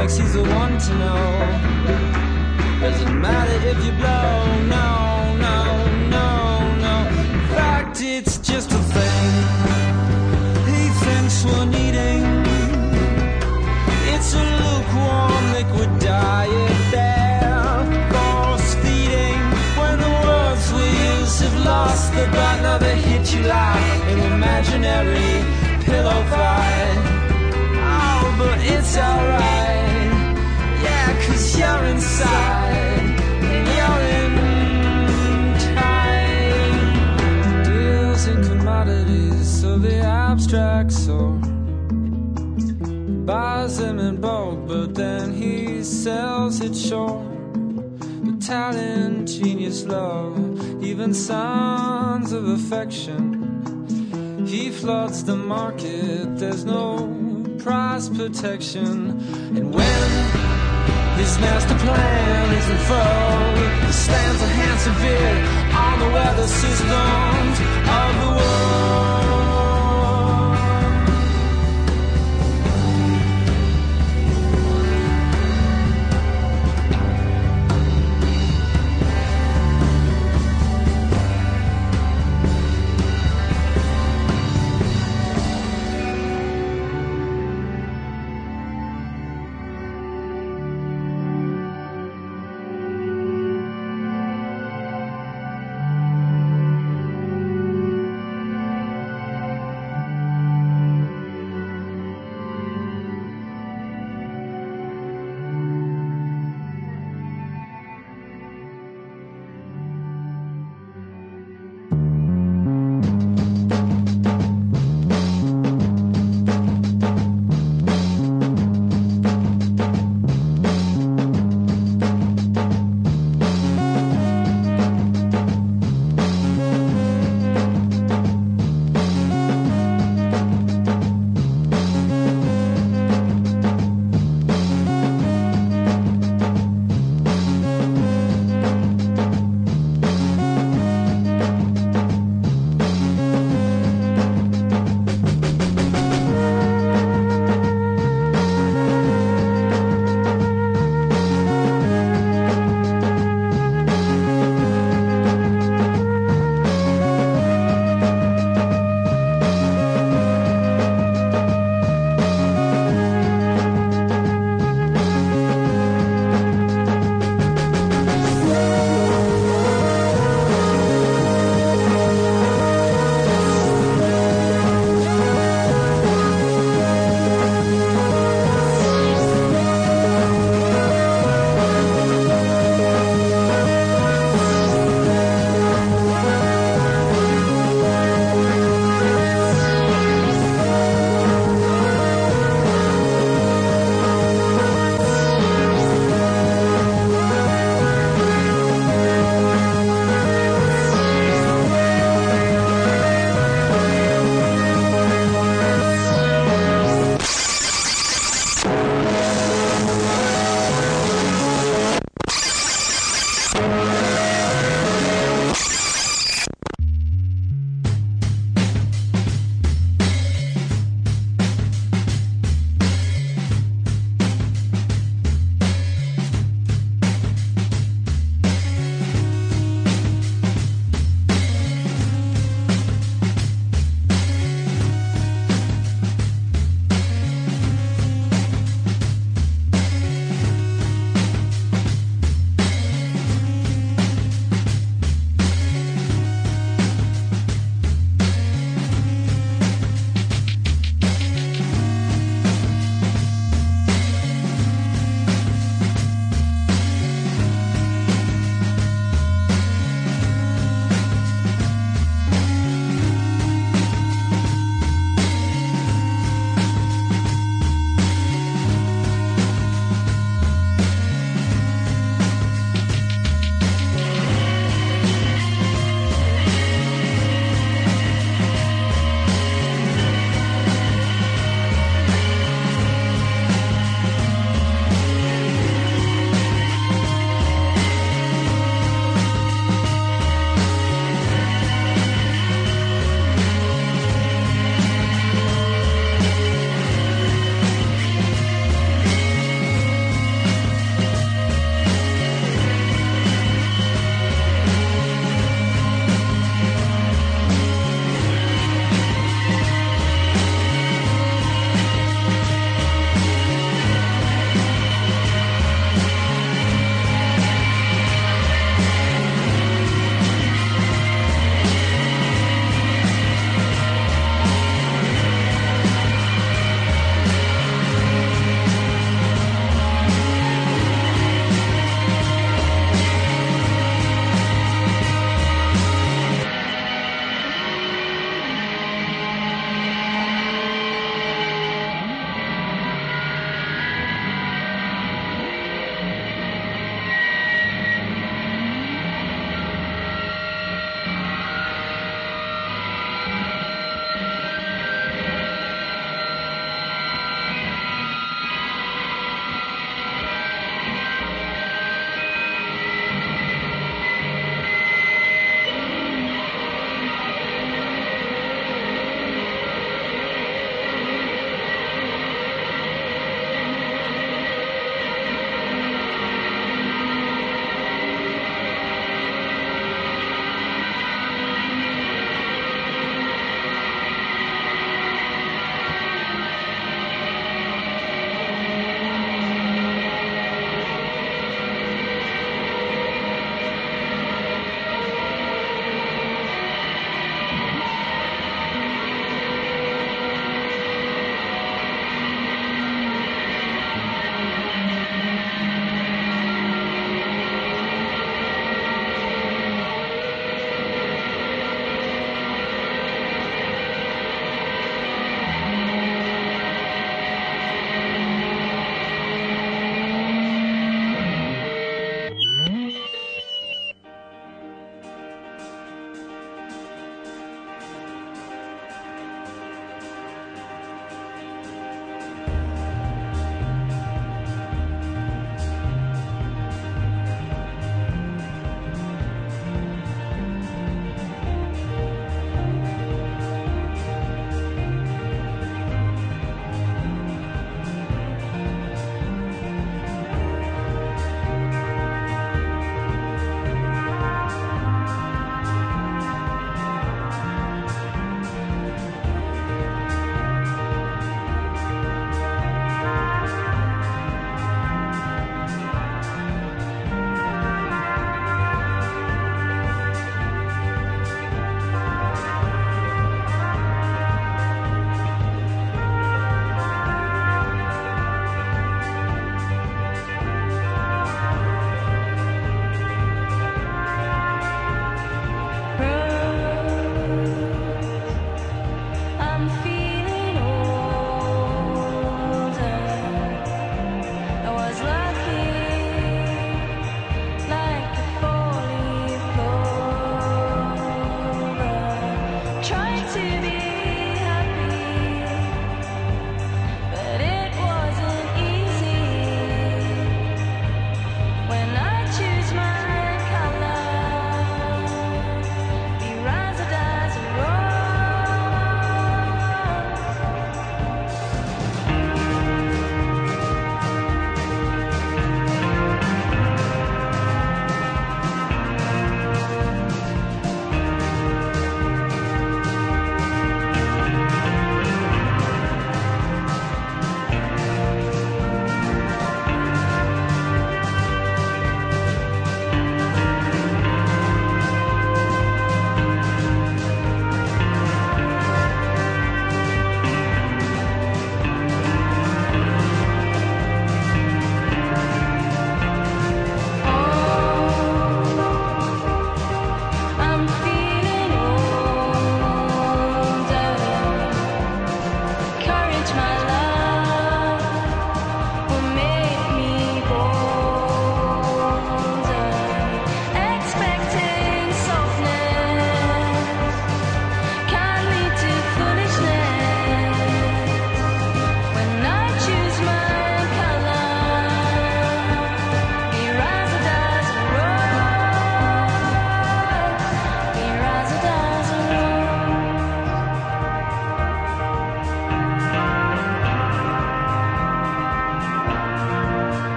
phonics. He's the one to know. Doesn't matter if you blow, no, no, no, no. In fact, it's just a thing. He thinks we're needing. It's a lukewarm liquid diet there. Force feeding when the words we use have lost the button of a hit you like an imaginary pillow fight. But it's alright. Yeah, cause you're inside. And you're in time. Deals commodities, so the abstract sort buys them in bulk, but then he sells it short. But talent, genius, love, even signs of affection. He floods the market, there's no price protection. And when his master plan is unfurled, he stands a handsome bid on the weather systems of the world.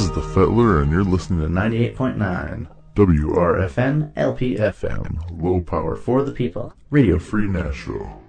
Is the Fettler, and you're listening to 98.9 WRFN LPFM, low power for the people. Radio free Nashville.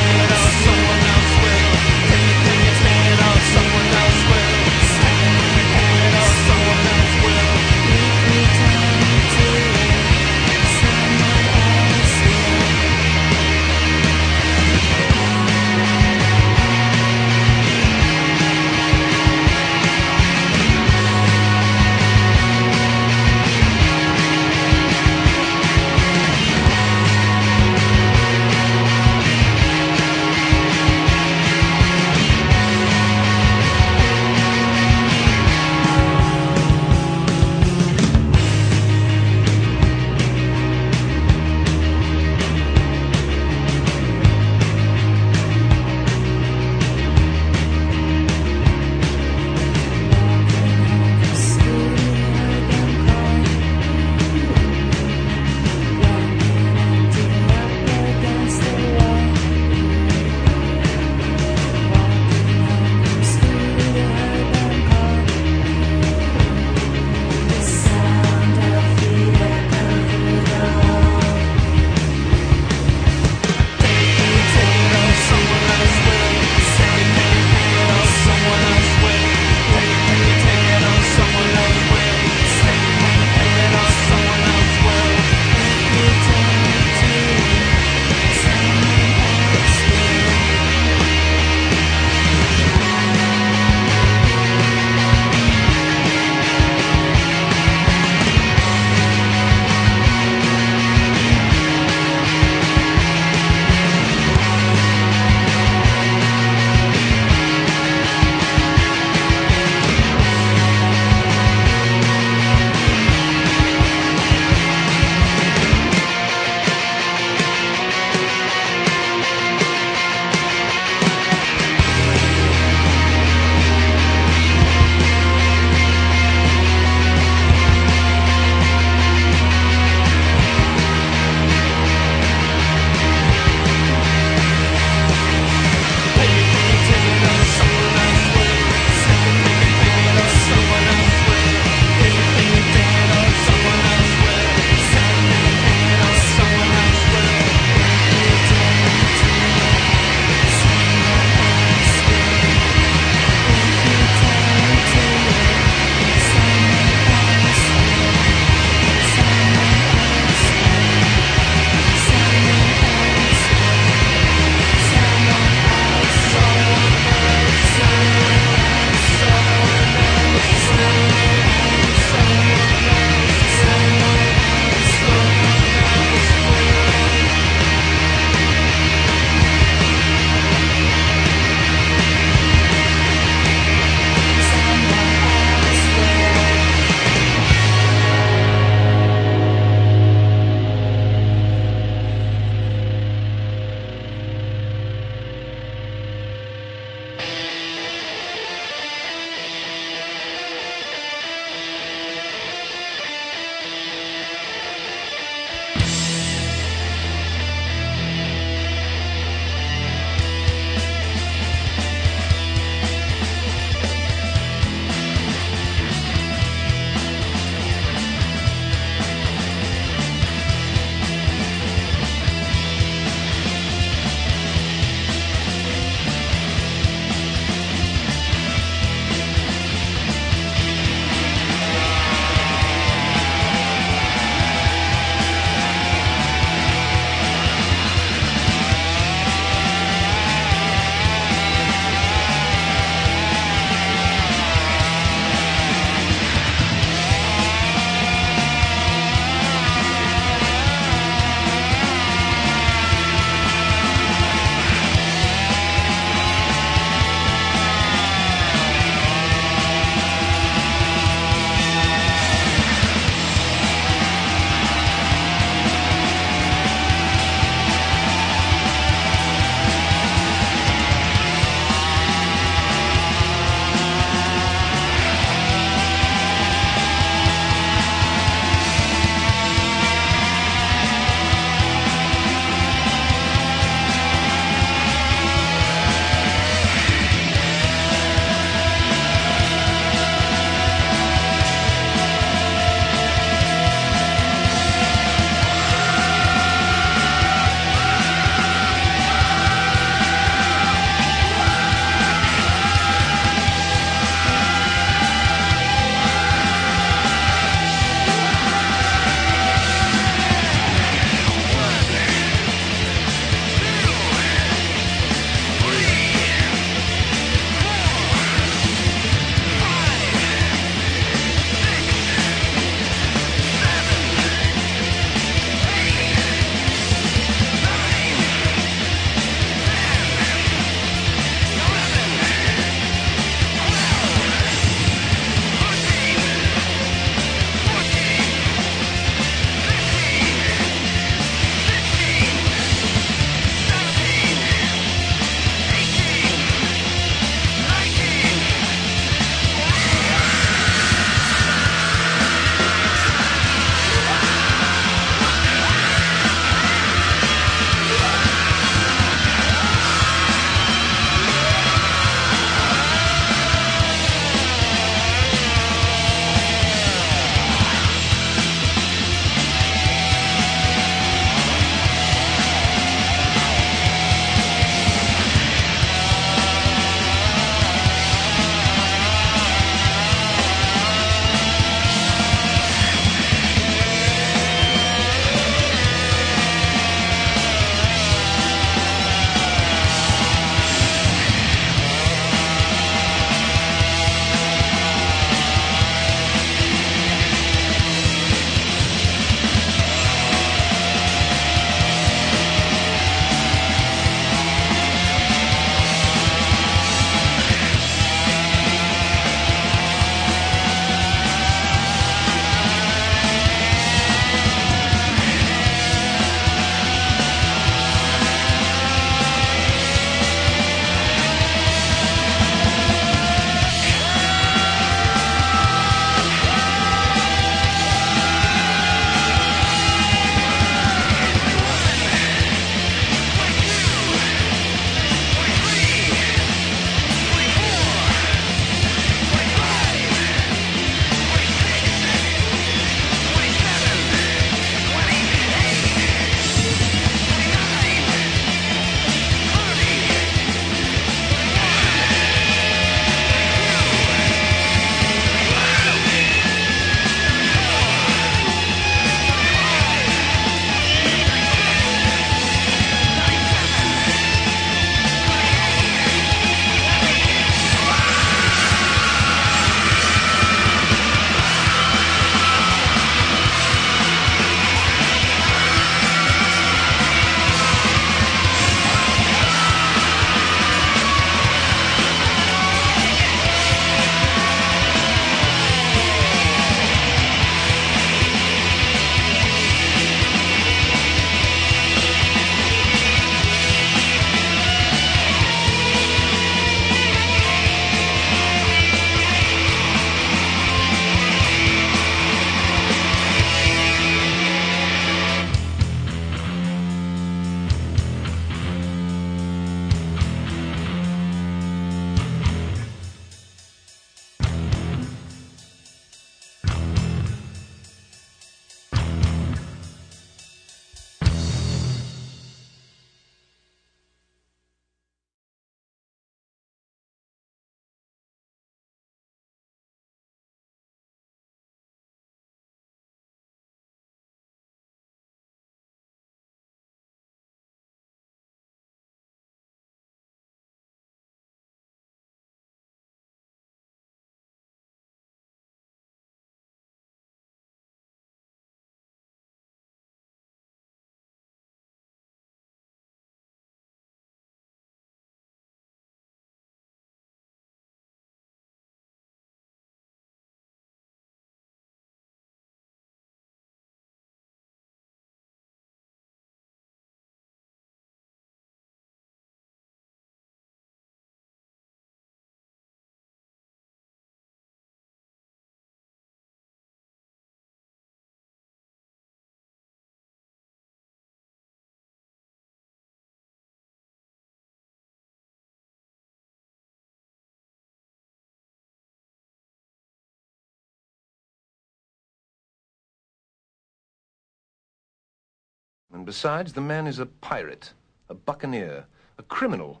And besides, the man is a pirate, a buccaneer, a criminal.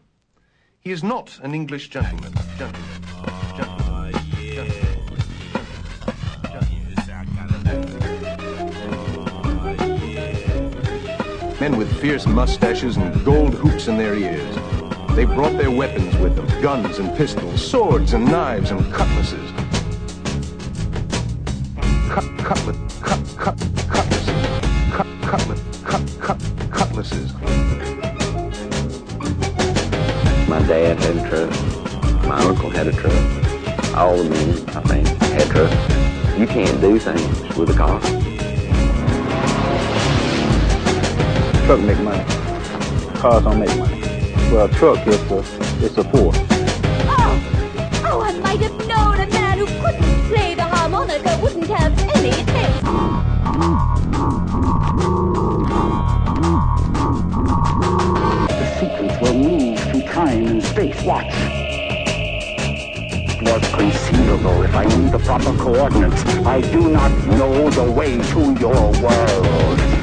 He is not an English gentleman. Gentleman. Men with fierce mustaches and gold hoops in their ears. They brought their weapons with them guns and pistols, swords and knives and cutlasses. Cut, cutlet, cut, cut, cutlasses. My dad had a truck. My uncle had a truck. All the men, I think, had trucks. You can't do things with a car. Truck make money. Cars don't make money. Well, a truck is a, it's a force. Time and space. Watch. It was conceivable if I knew the proper coordinates. I do not know the way to your world.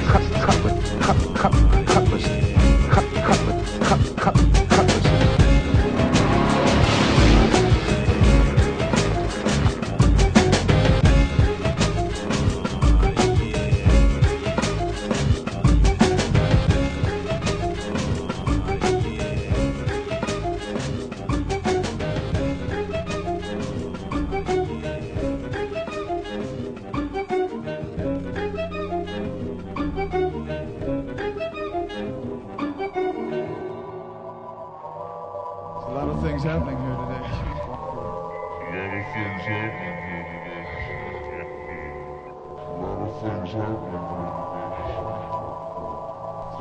A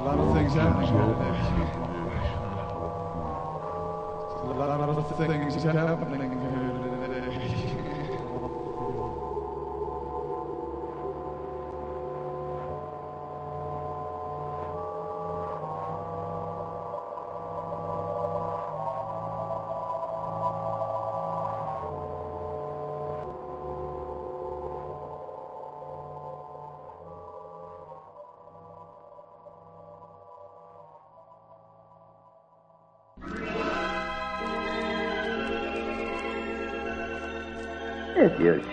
lot of things happening here today. A lot of things happening here today.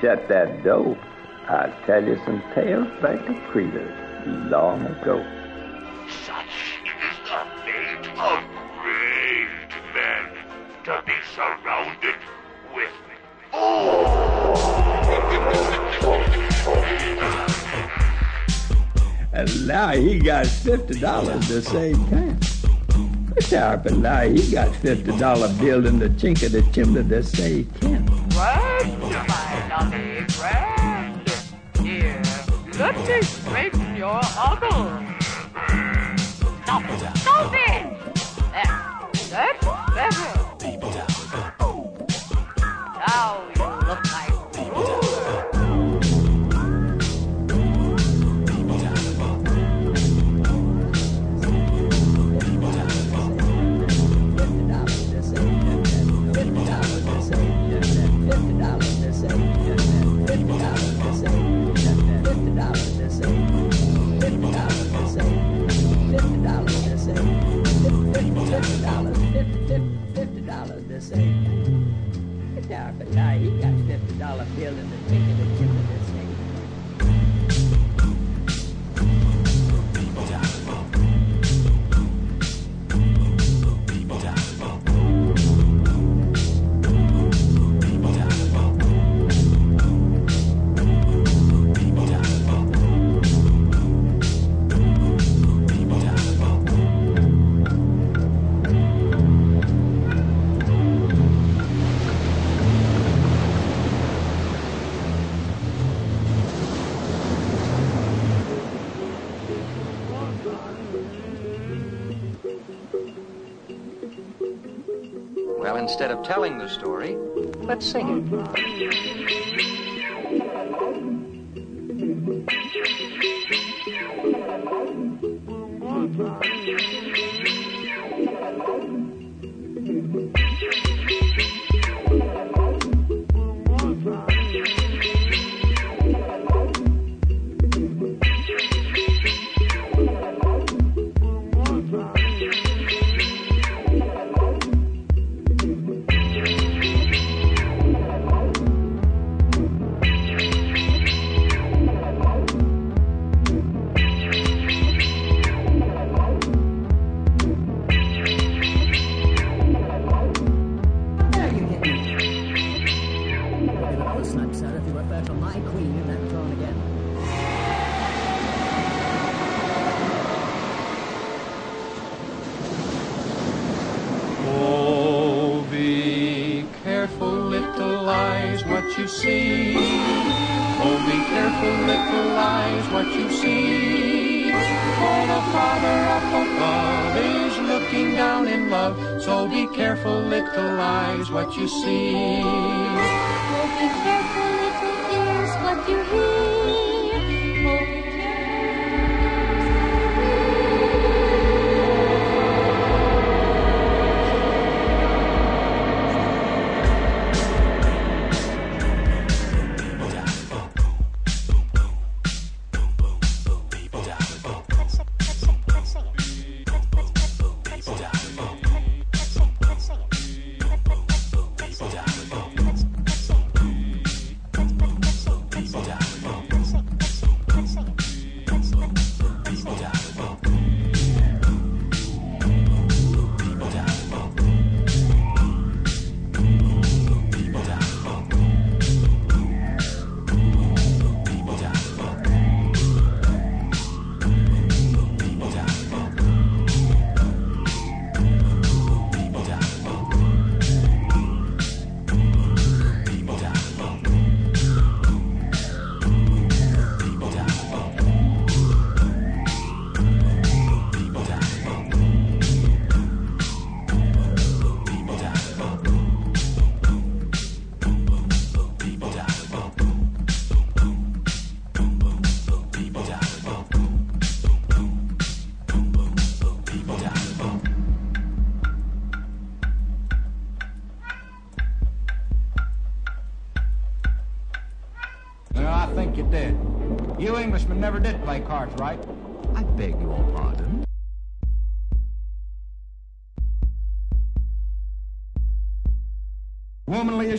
Shut that door, I'll tell you some tales about the creatures long ago. Such is the fate of great men to be surrounded with And now he got fifty dollars the same time. Harper, now he got fifty dollar bill in the chink of the chimney that say me your uncle. Let's the little eyes what you see. For the Father up above is looking down in love, so be careful, little eyes, what you see. So be careful, little ears, what you hear.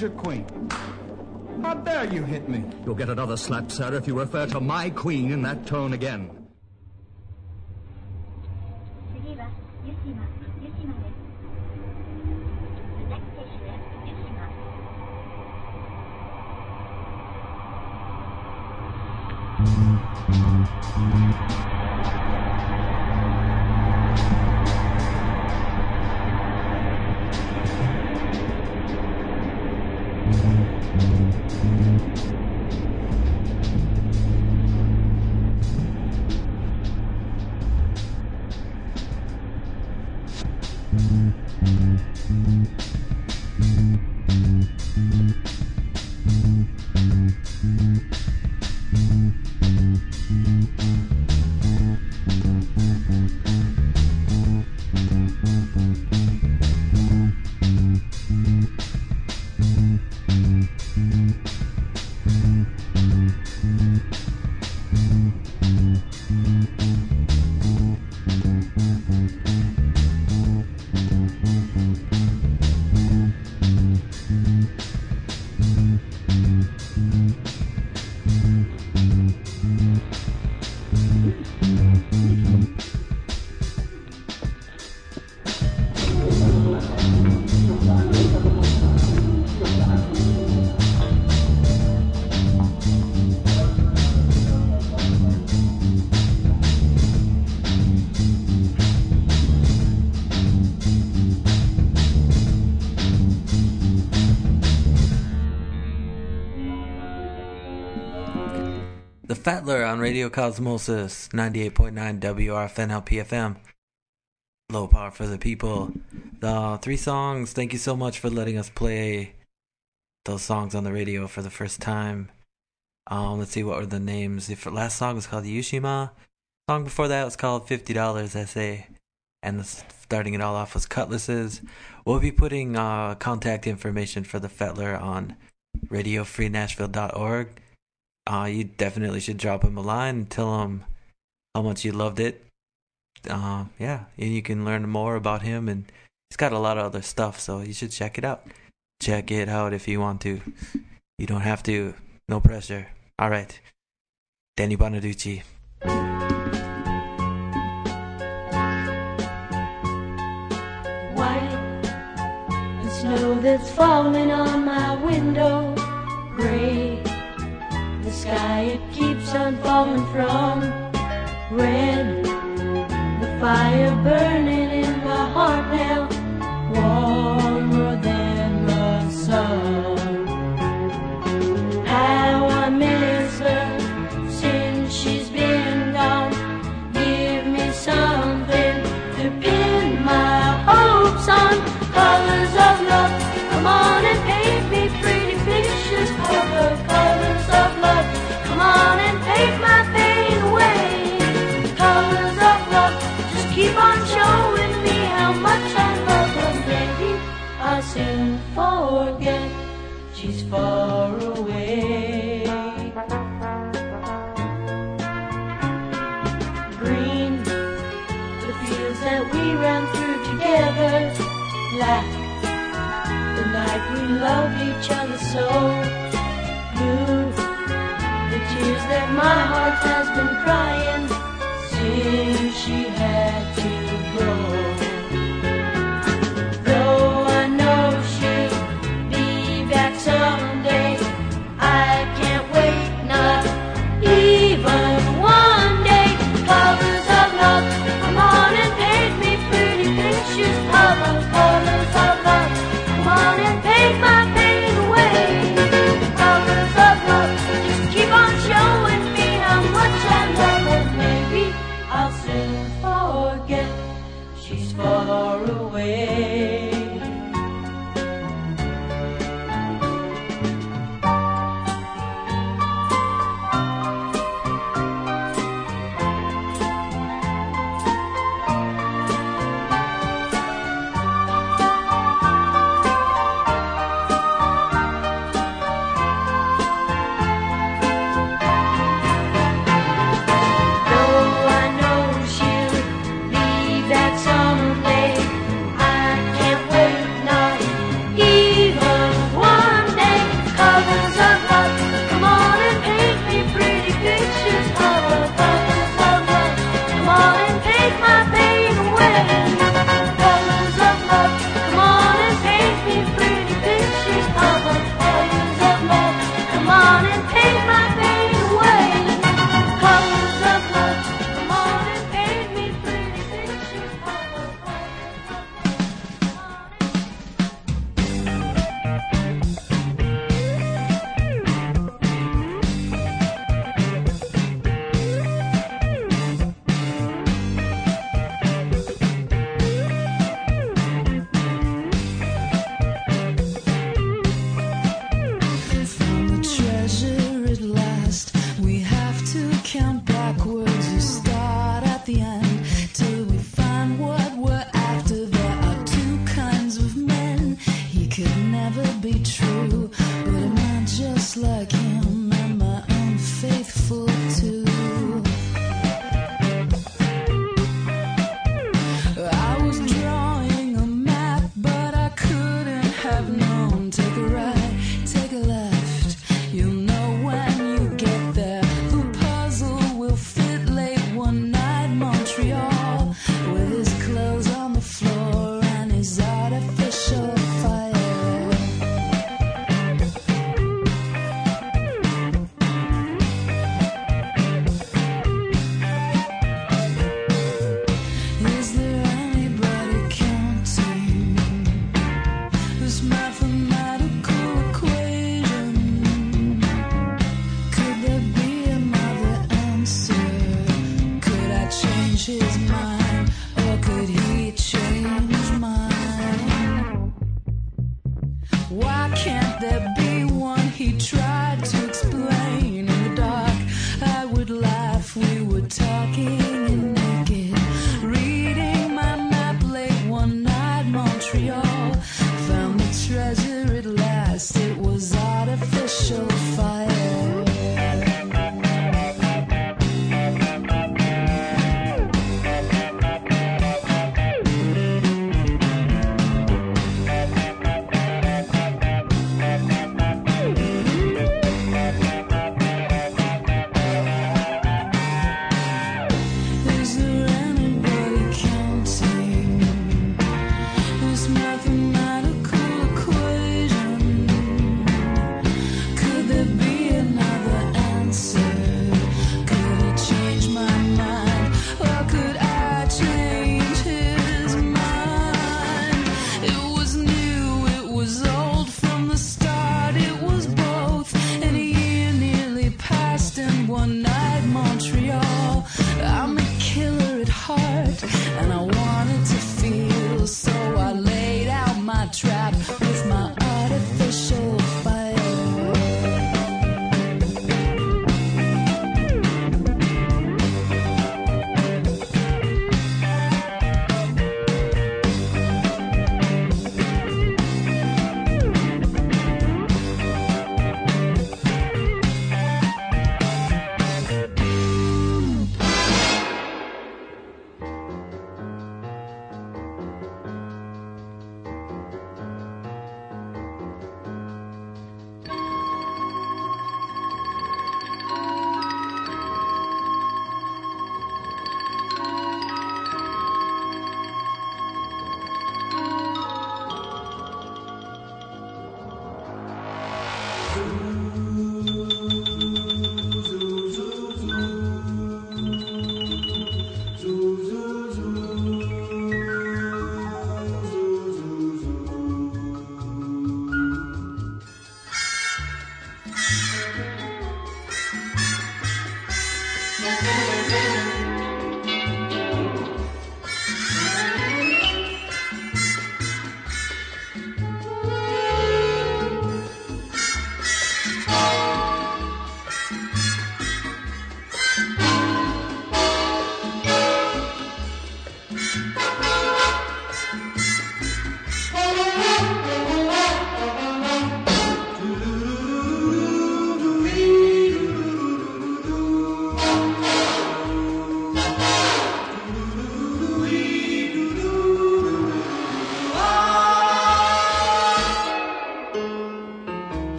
Your queen. How dare you hit me? You'll get another slap, sir, if you refer to my queen in that tone again. The Fatler on Radio Cosmosis 98.9 WRFN LPFM. Low power for the people. The three songs. Thank you so much for letting us play those songs on the radio for the first time. Um, let's see what were the names. The last song was called Yushima. Song before that was called Fifty Dollars Essay, and the, starting it all off was Cutlasses. We'll be putting uh, contact information for the Fetler on RadioFreeNashville.org. Uh, you definitely should drop him a line and tell him how much you loved it. Uh, yeah, and you can learn more about him, and he's got a lot of other stuff, so you should check it out. Check it out if you want to. You don't have to. No pressure. All right. Danny Bonaducci. white snow that's falling on my window gray sky it keeps on falling from red. The fire burning far away. Green, the fields that we ran through together. Black, the night we loved each other so. Blue, the tears that my heart has been crying since she had.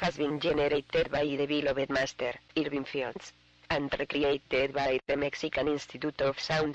has been generated by the Bill of Irving Fields, and recreated by the Mexican Institute of Sound.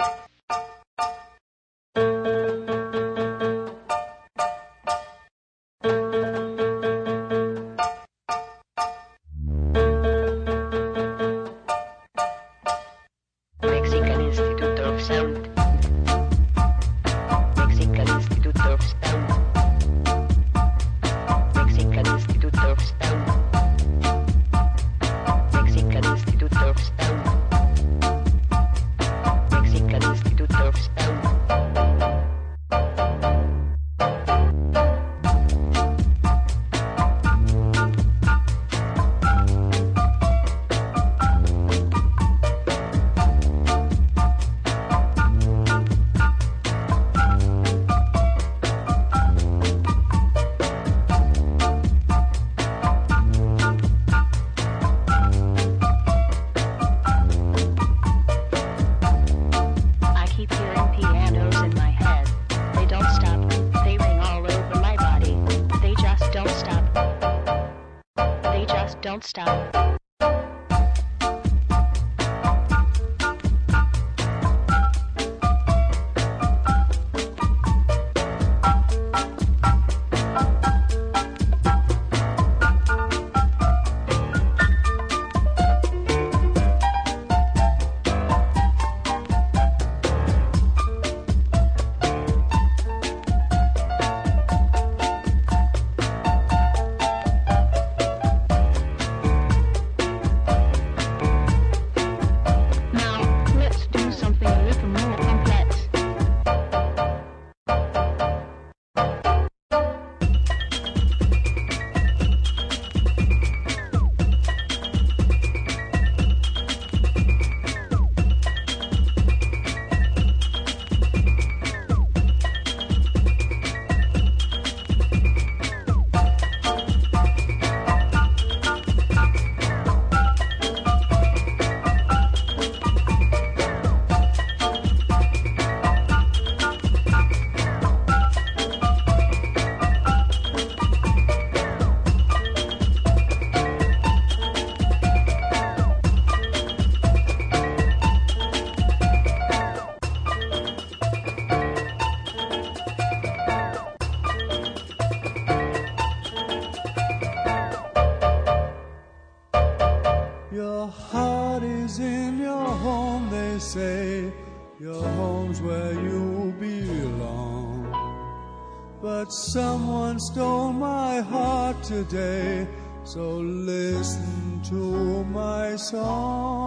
Someone stole my heart today, so listen to my song.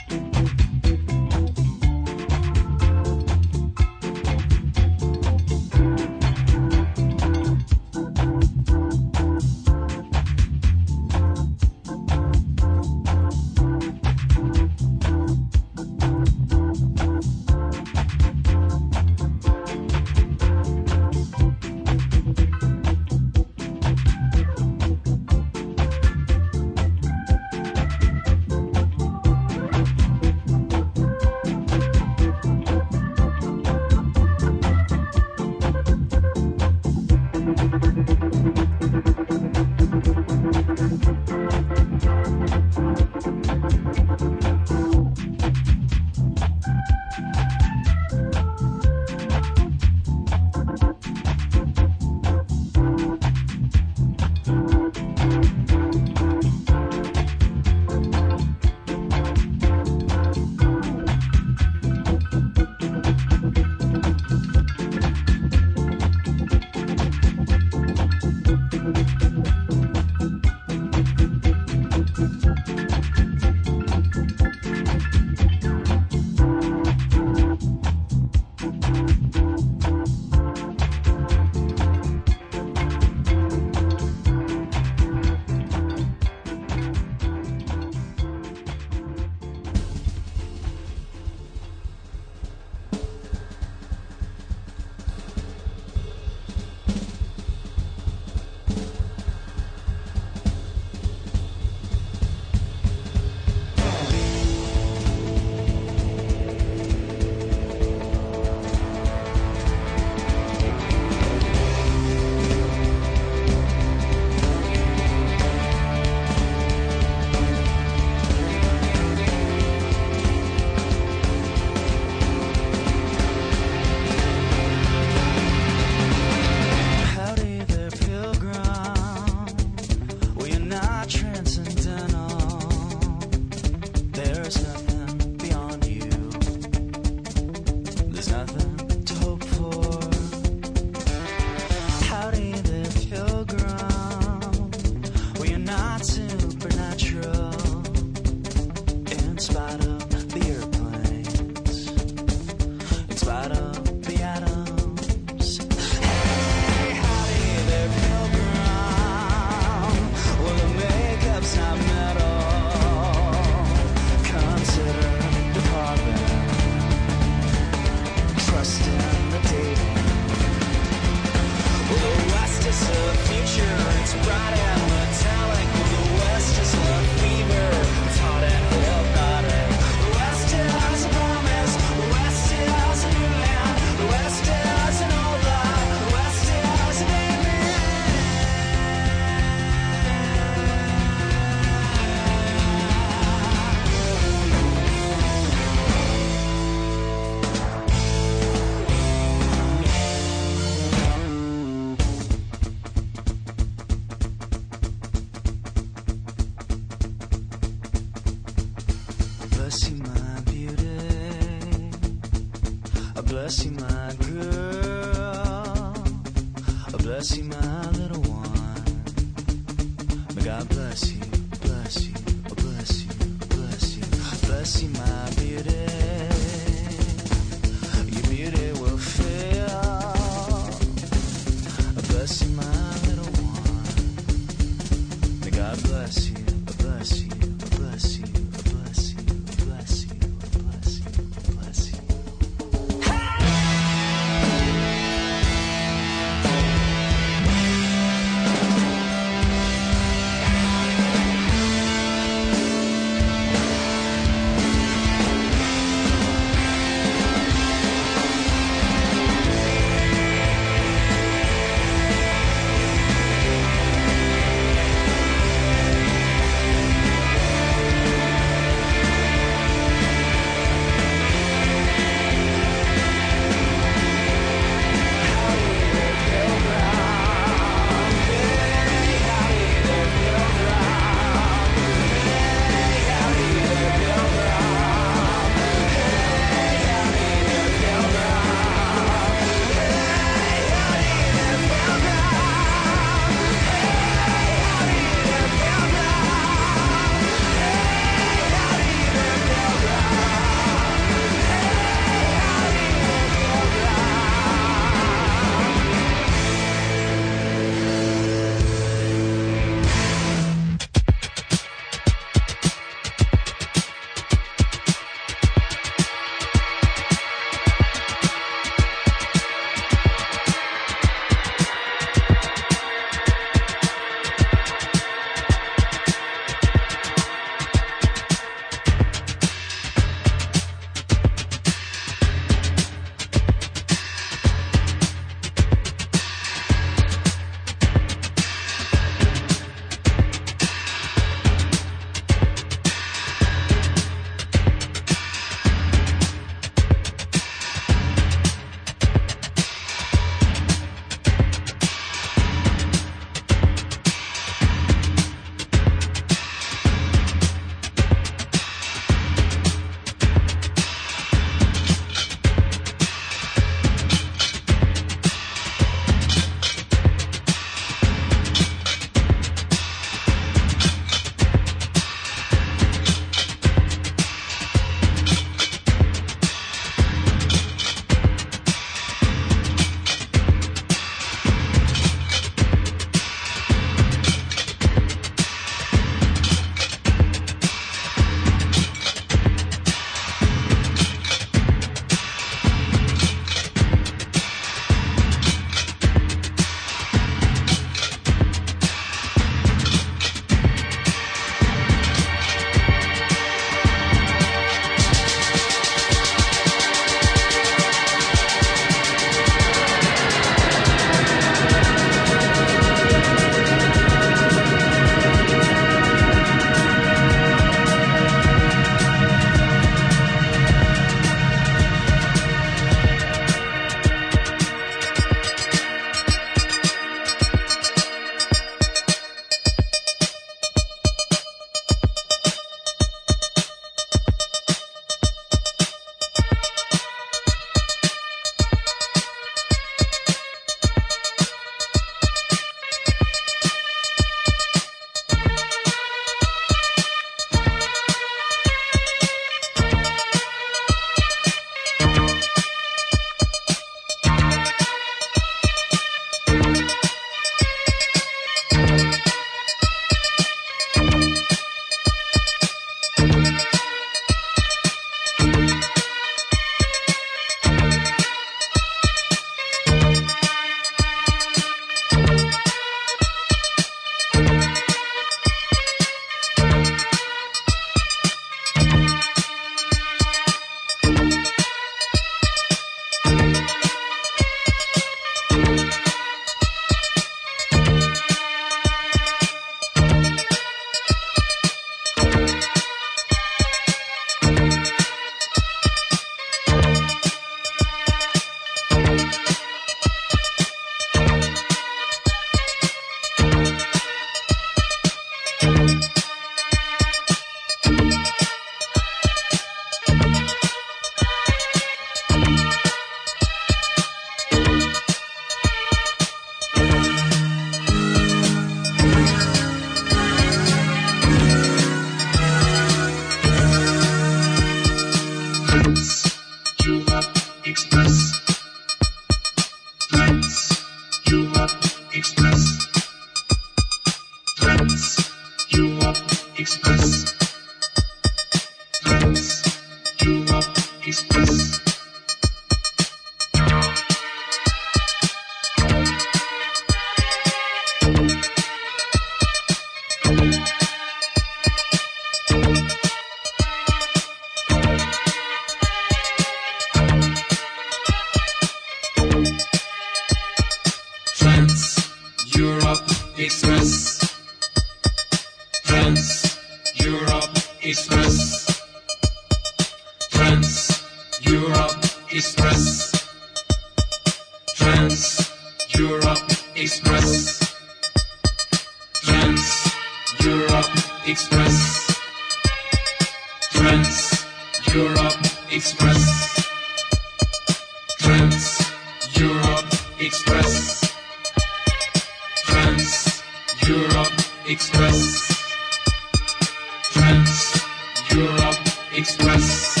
Express.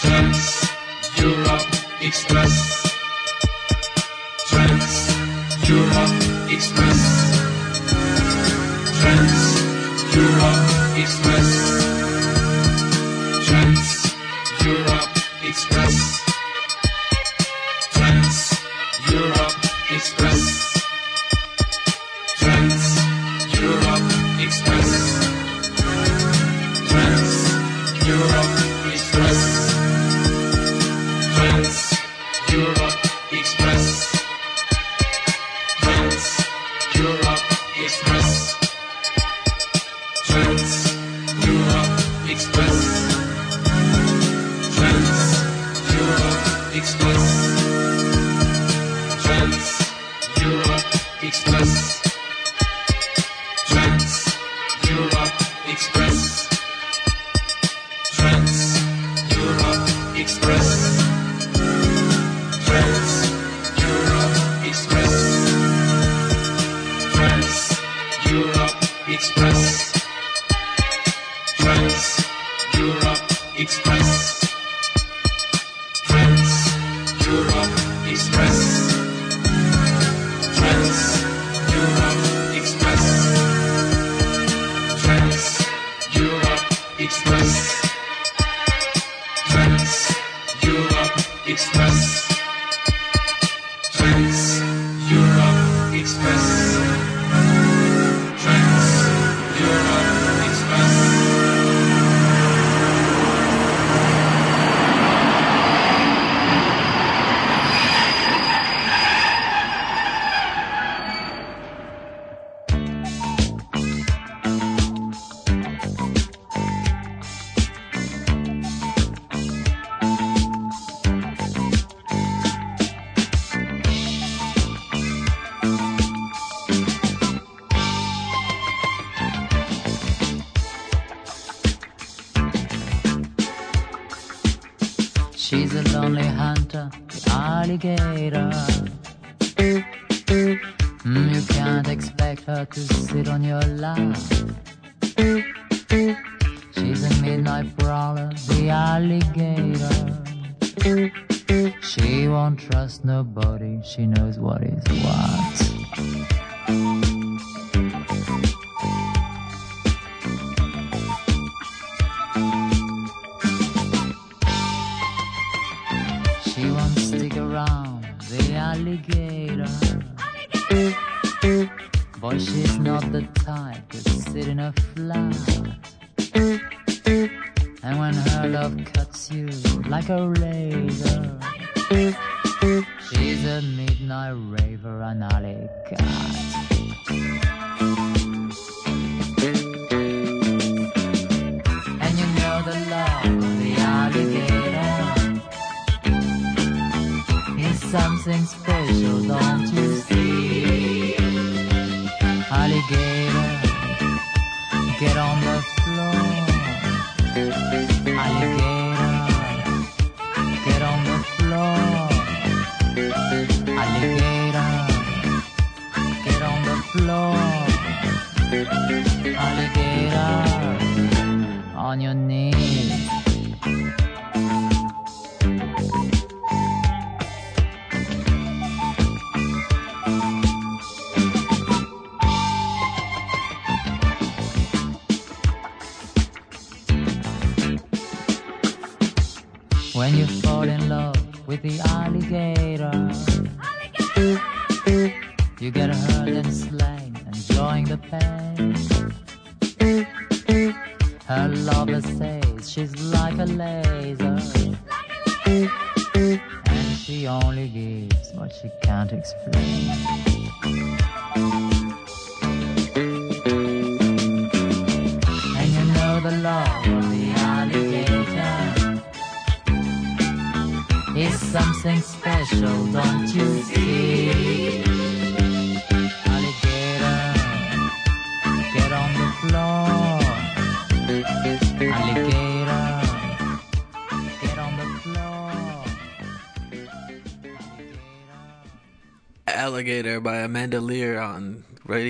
Trans Europe Express. Trans Europe Express. Trans Europe Express.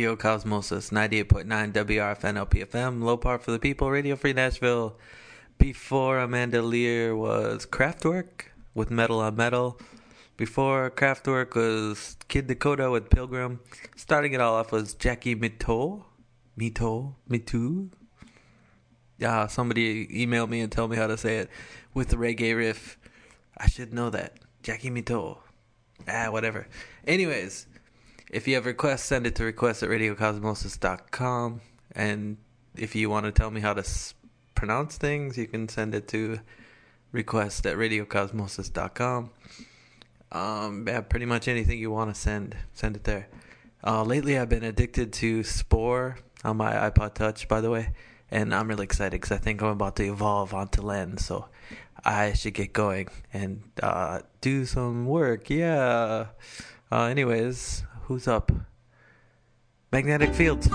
Radio Cosmosis 98.9 WRFN LPFM, Low Part for the People, Radio Free Nashville. Before Amanda Lear was Kraftwerk with Metal on Metal. Before Kraftwerk was Kid Dakota with Pilgrim. Starting it all off was Jackie Mito. Mito? Mitu? Yeah, somebody emailed me and told me how to say it with the reggae riff. I should know that. Jackie Mito. Ah, whatever. Anyways, if you have requests, send it to requests at radiocosmosis.com. And if you want to tell me how to s- pronounce things, you can send it to request at radiocosmosis.com. Um, yeah, pretty much anything you want to send, send it there. Uh, lately, I've been addicted to Spore on my iPod Touch, by the way, and I'm really excited because I think I'm about to evolve onto Lens, so I should get going and uh, do some work. Yeah. Uh, anyways, who's up? Magnetic fields.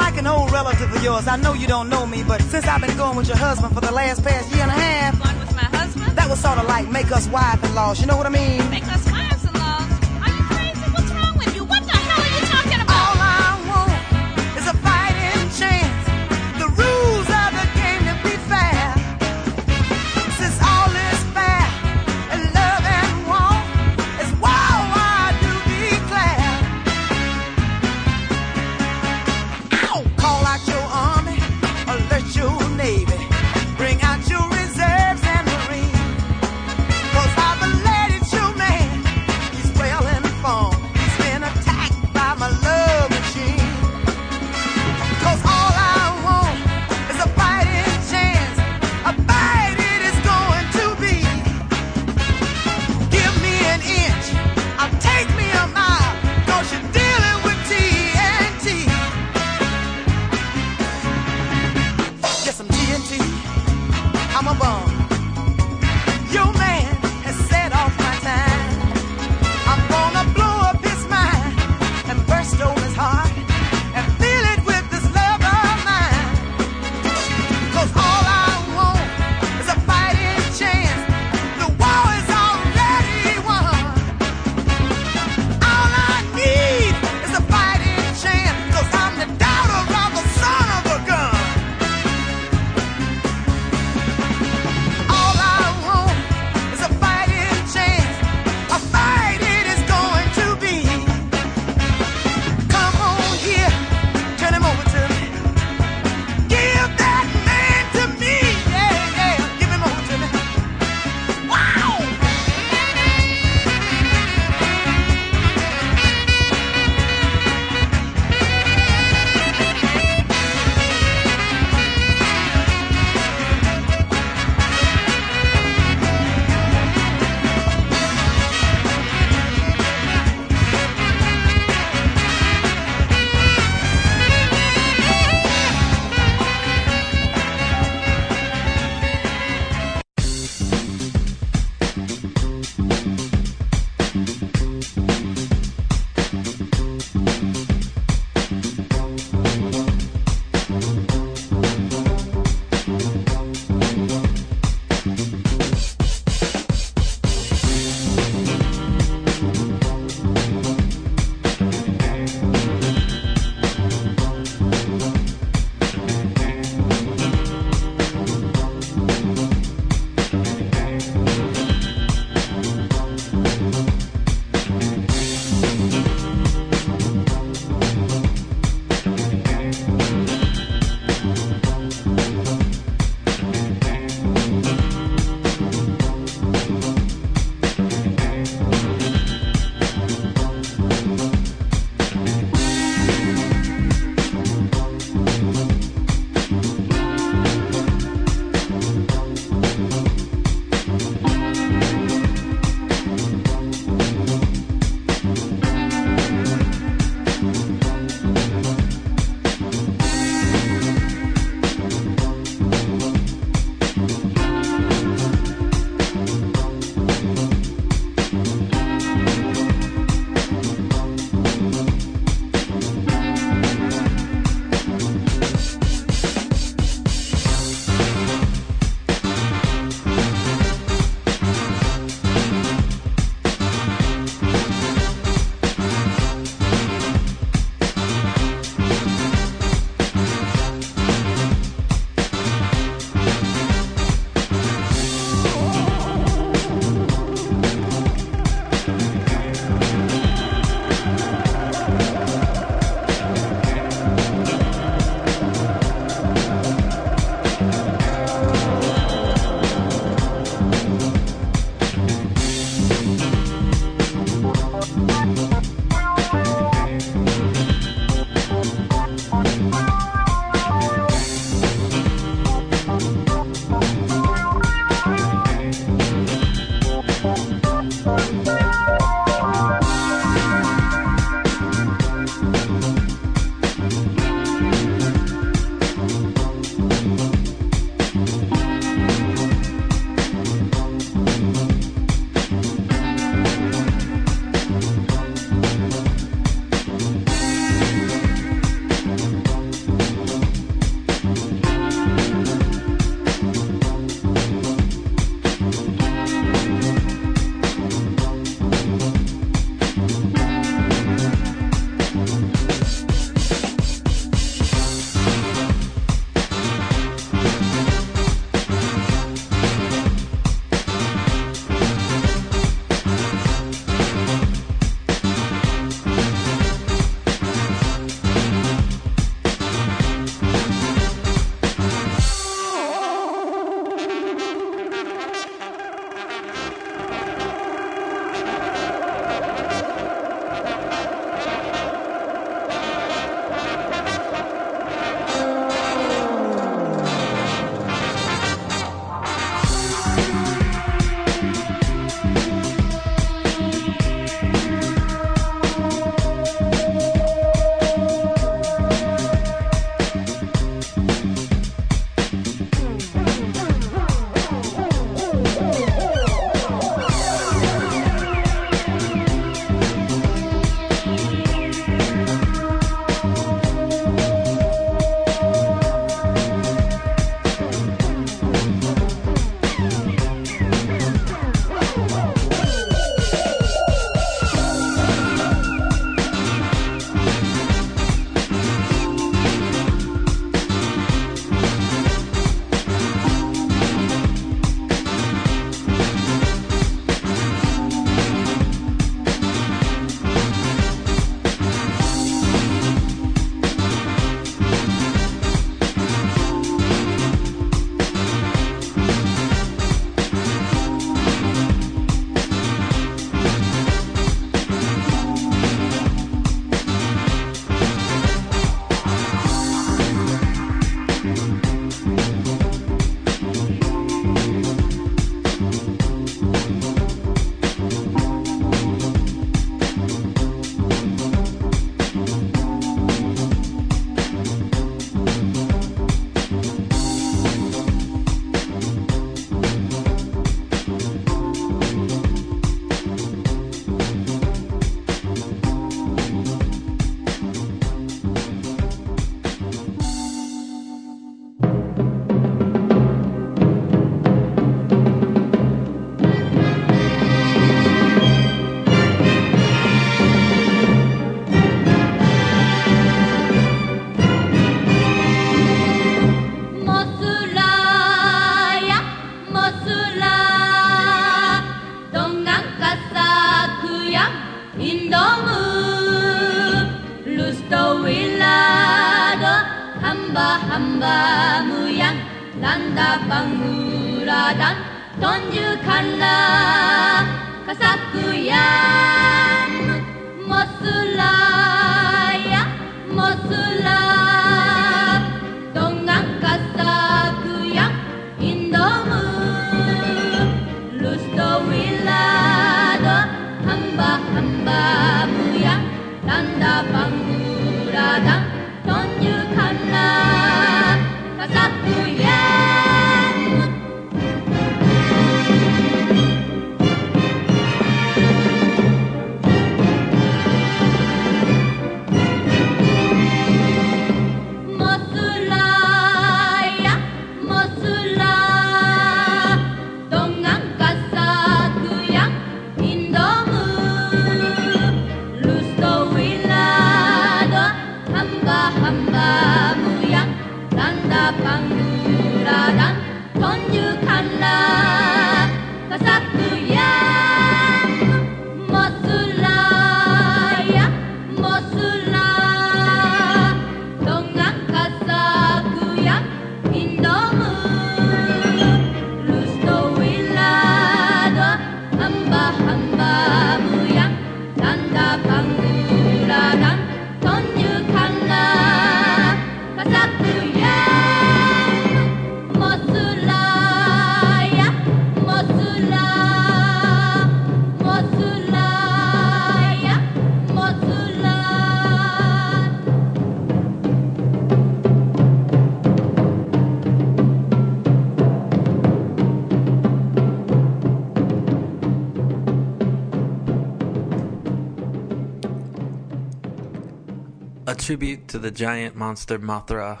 A tribute to the giant monster Mothra,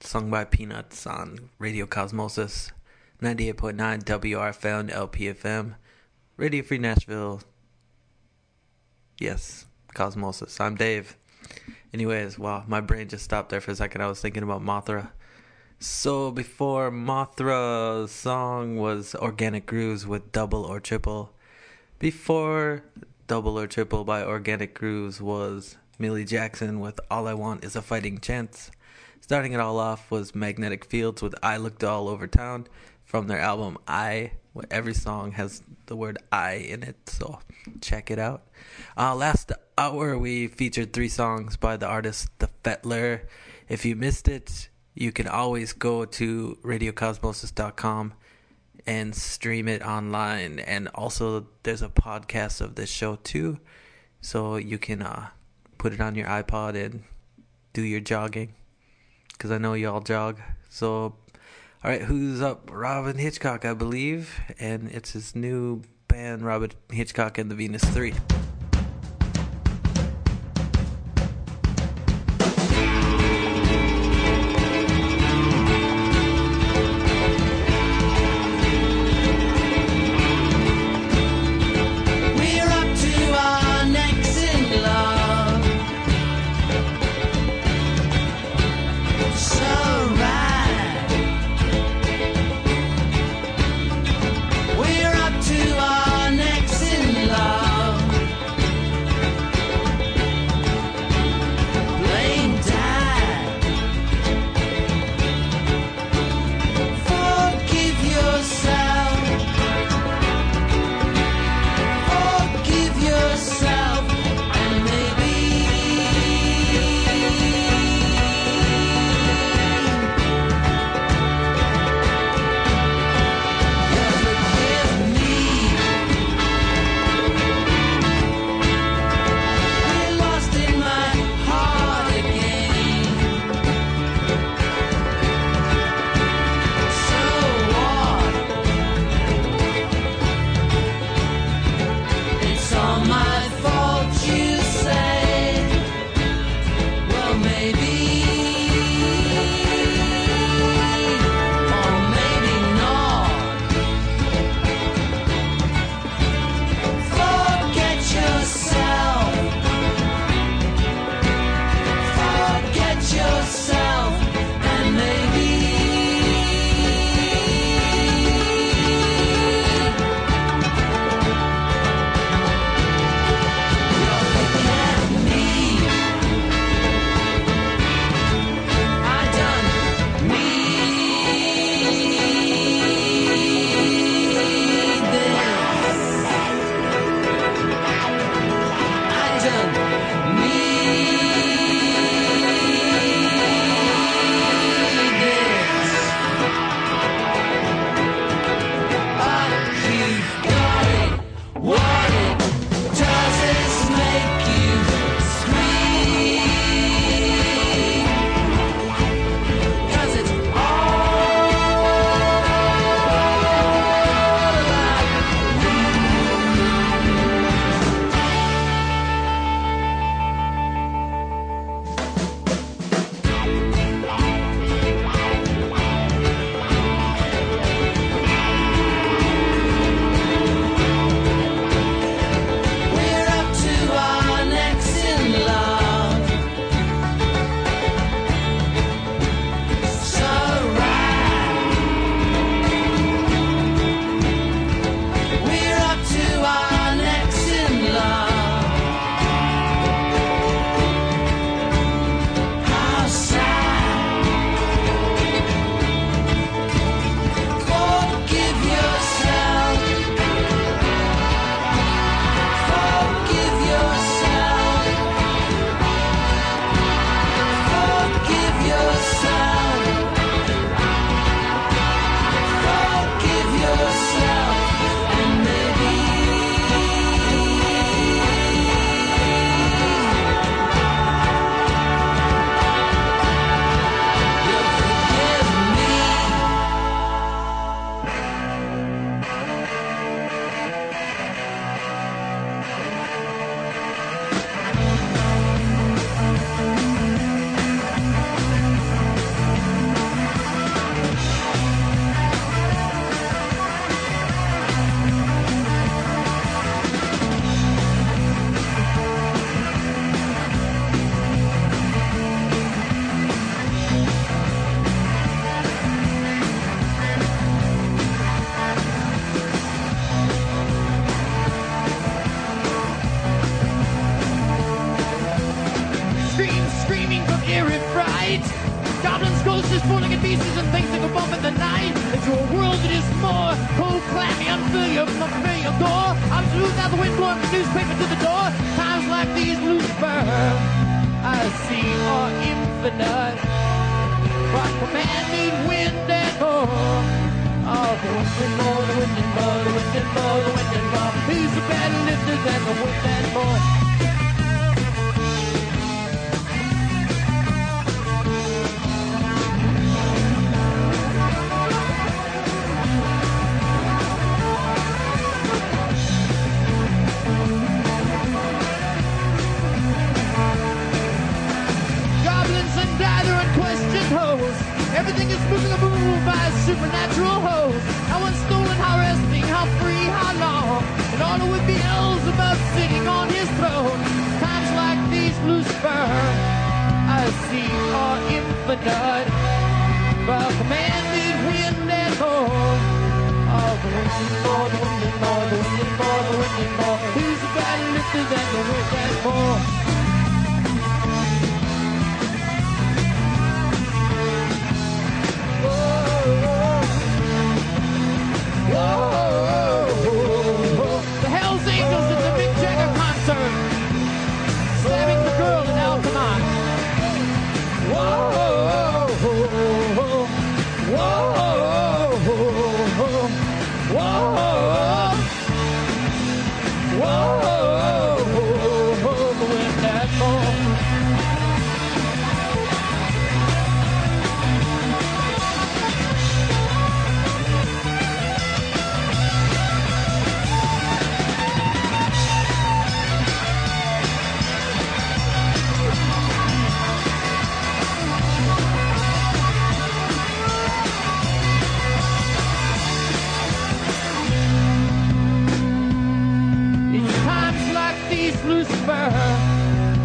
sung by Peanuts on Radio Cosmosis, 98.9 WRFN LPFM, Radio Free Nashville. Yes, Cosmosis. I'm Dave. Anyways, wow, my brain just stopped there for a second. I was thinking about Mothra. So before Mothra's song was Organic Grooves with Double or Triple. Before Double or Triple by Organic Grooves was Millie Jackson with All I Want Is a Fighting Chance. Starting it all off was Magnetic Fields with I Looked All Over Town from their album I. Every song has the word I in it, so check it out. Uh, last hour we featured three songs by the artist The Fettler. If you missed it, you can always go to radiocosmosis.com and stream it online. And also, there's a podcast of this show too, so you can uh, put it on your iPod and do your jogging. Because I know y'all jog. So, all right, who's up? Robyn Hitchcock, I believe, and it's his new band, Robyn Hitchcock and the Venus Three. Lucifer,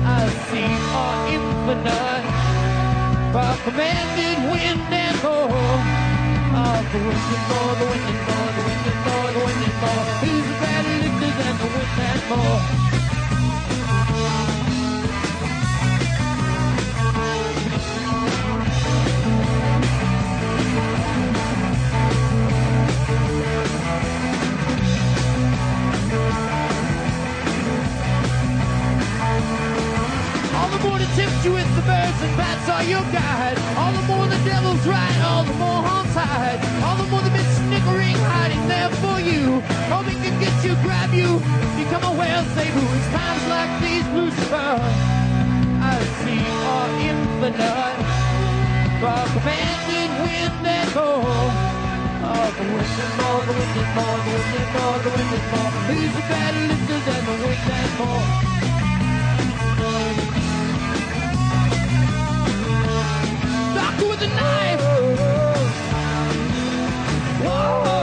I see are infinite. By commanded wind and more. Oh, the wind and more, the wind and more, the wind and more, the wind and more. Who's a better lifter than the wind and more? The more to tempt you with the birds and bats are your guide. All the more the devil's right, all the more haunts hide. All the more the bit snickering hiding there for you. Hoping to get you, grab you, become a whale, say boo. It's times like these, Lucifer, I see are infinite. For commanded wind and more. Oh, the and more, the and more, the and more, the and more. Who's a better lifter than the and more? With a knife. Whoa,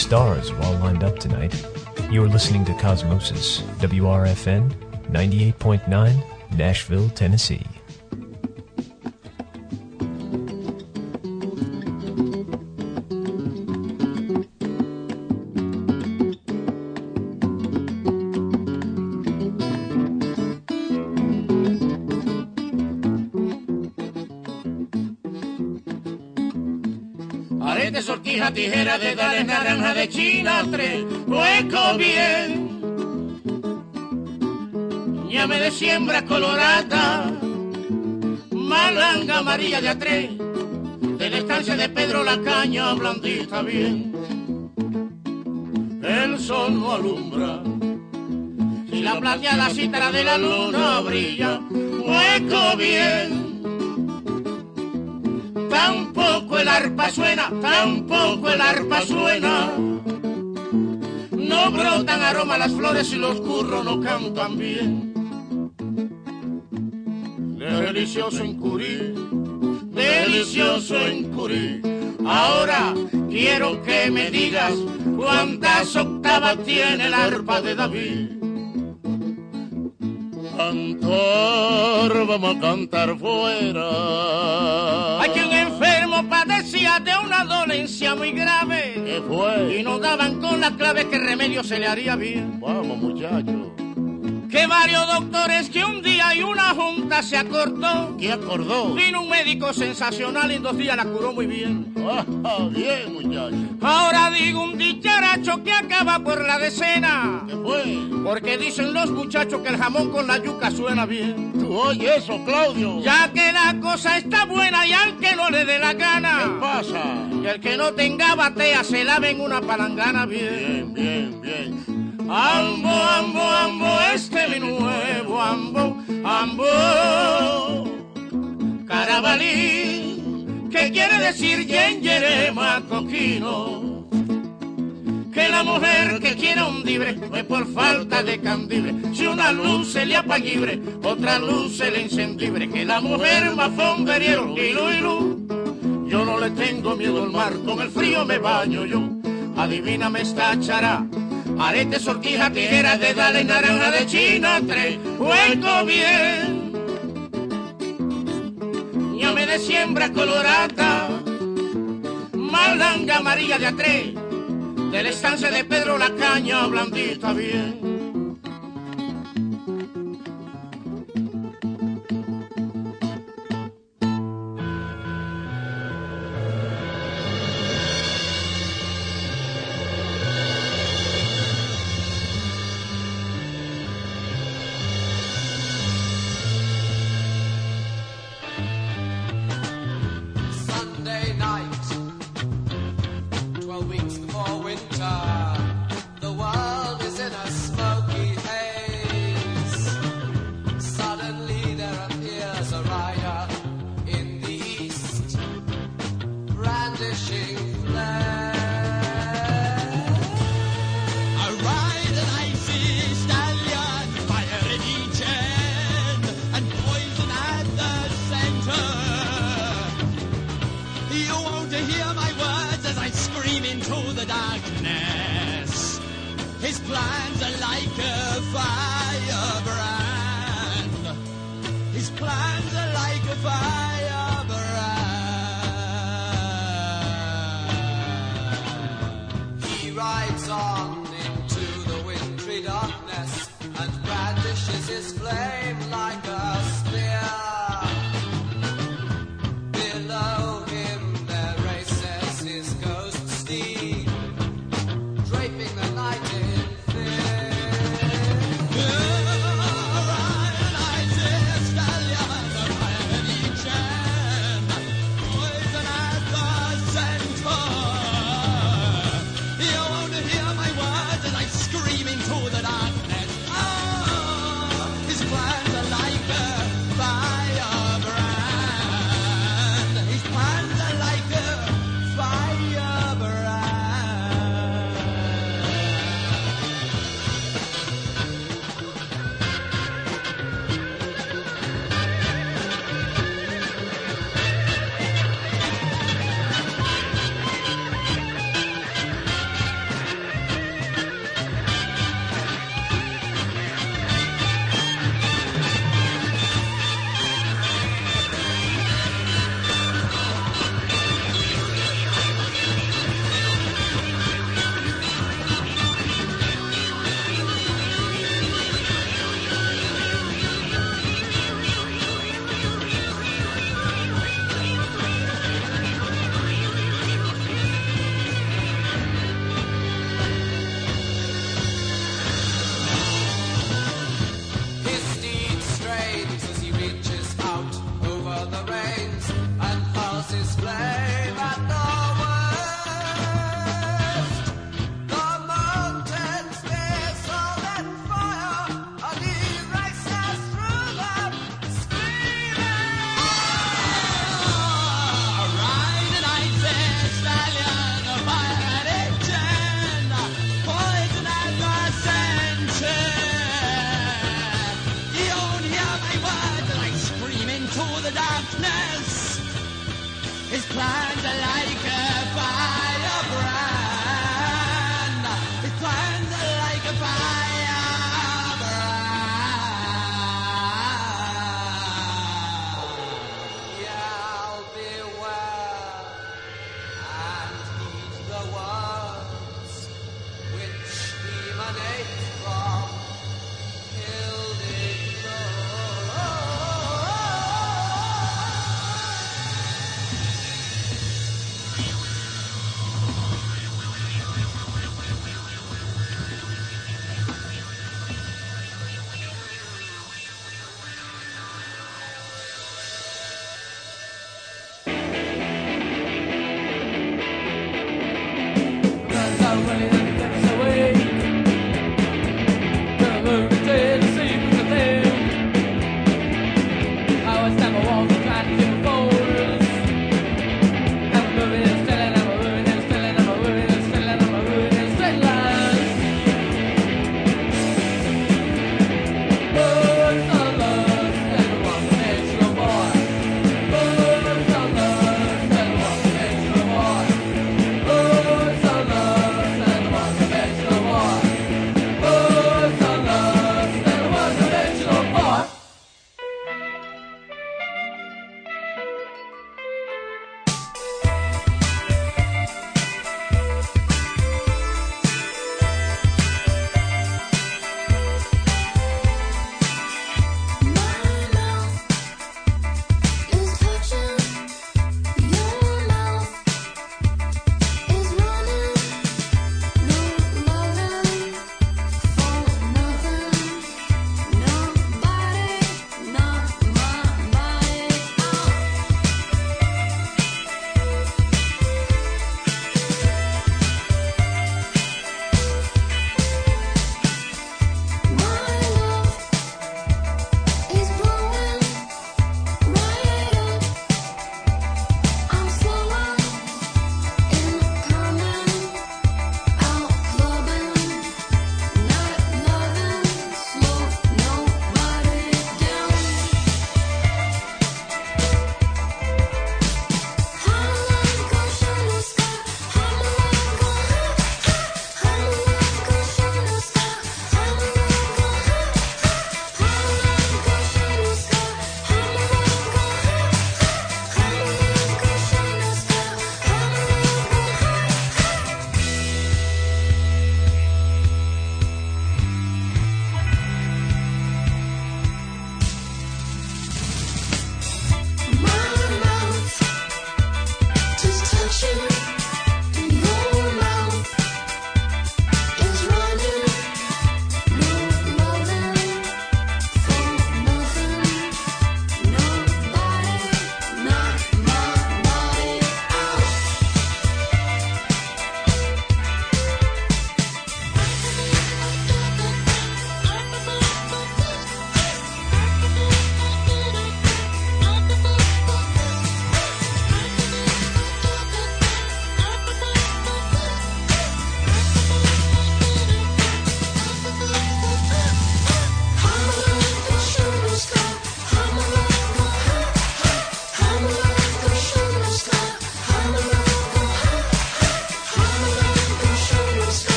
stars are all lined up tonight. You're listening to Cosmosis, WRFN 98.9, Nashville, Tennessee. De China, tres, hueco bien. Llame de siembra colorada, malanga amarilla de a tres, de la estancia de Pedro la caña blandita bien. El sol no alumbra, y la plateada cítara de la luna brilla, hueco bien. Tampoco el arpa suena, tampoco el arpa suena. Aroma las flores y los curros no cantan bien. Delicioso en Curí, delicioso en Curí. Ahora quiero que me digas cuántas octavas tiene el arpa de David. Cantar, vamos a cantar fuera. Hay que padecía de una dolencia muy grave. ¿Qué fue? Y no daban con la clave que remedio se le haría bien. Vamos, muchachos. Que varios doctores que un día y una junta se acortó. ¿Qué acordó? Vino un médico sensacional y en dos días la curó muy bien. Ah, bien, muchacho. Ahora digo un dicharacho que acaba por la decena. ¿Qué fue? Porque dicen los muchachos que el jamón con la yuca suena bien. ¿Tú oyes eso, Claudio? Ya que la cosa está buena y al que no le dé la gana. ¿Qué pasa? Que el que no tenga batea se lave en una palangana bien. Bien, bien, bien. Ambo, ambo, ambo, este mi nuevo ambo, ambo. Carabalí, que quiere decir yengerema coquino. Que la mujer que quiere un libre no es por falta de candibre. Si una luz se le apagibre, otra luz se le encendibre. Que la mujer mafongueriero, ilu, ilu. Yo no le tengo miedo al mar, con el frío me baño yo. Adivíname esta chará arete, sortija, tijera de dale, naranja de China, tres, hueco bien. Ñame de siembra colorada, malanga amarilla de a tres, de la estancia de Pedro la caña blandita bien.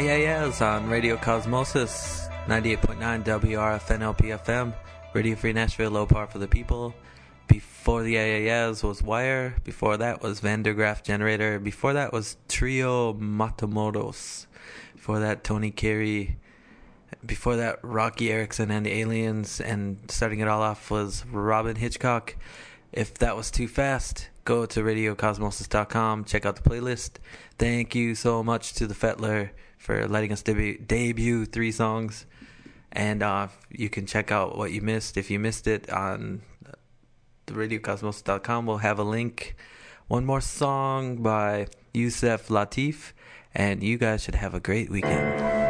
Yeah, yeah, on Radio Cosmosis, 98.9 WRFN LPFM, Radio Free Nashville, low power for the people. Before the yeahs was Wire. Before that was Van der Graaf Generator. Before that was Trio Matamoros. Before that, Tony Carey. Before that, Roky Erickson and the Aliens. And starting it all off was Robyn Hitchcock. If that was too fast, go to radiocosmosis.com, check out the playlist. Thank you so much to the Fetler for letting us debut, debut three songs. And uh, you can check out what you missed if you missed it on radiocosmos.com. We'll have a link. One more song by Yusef Lateef, and you guys should have a great weekend.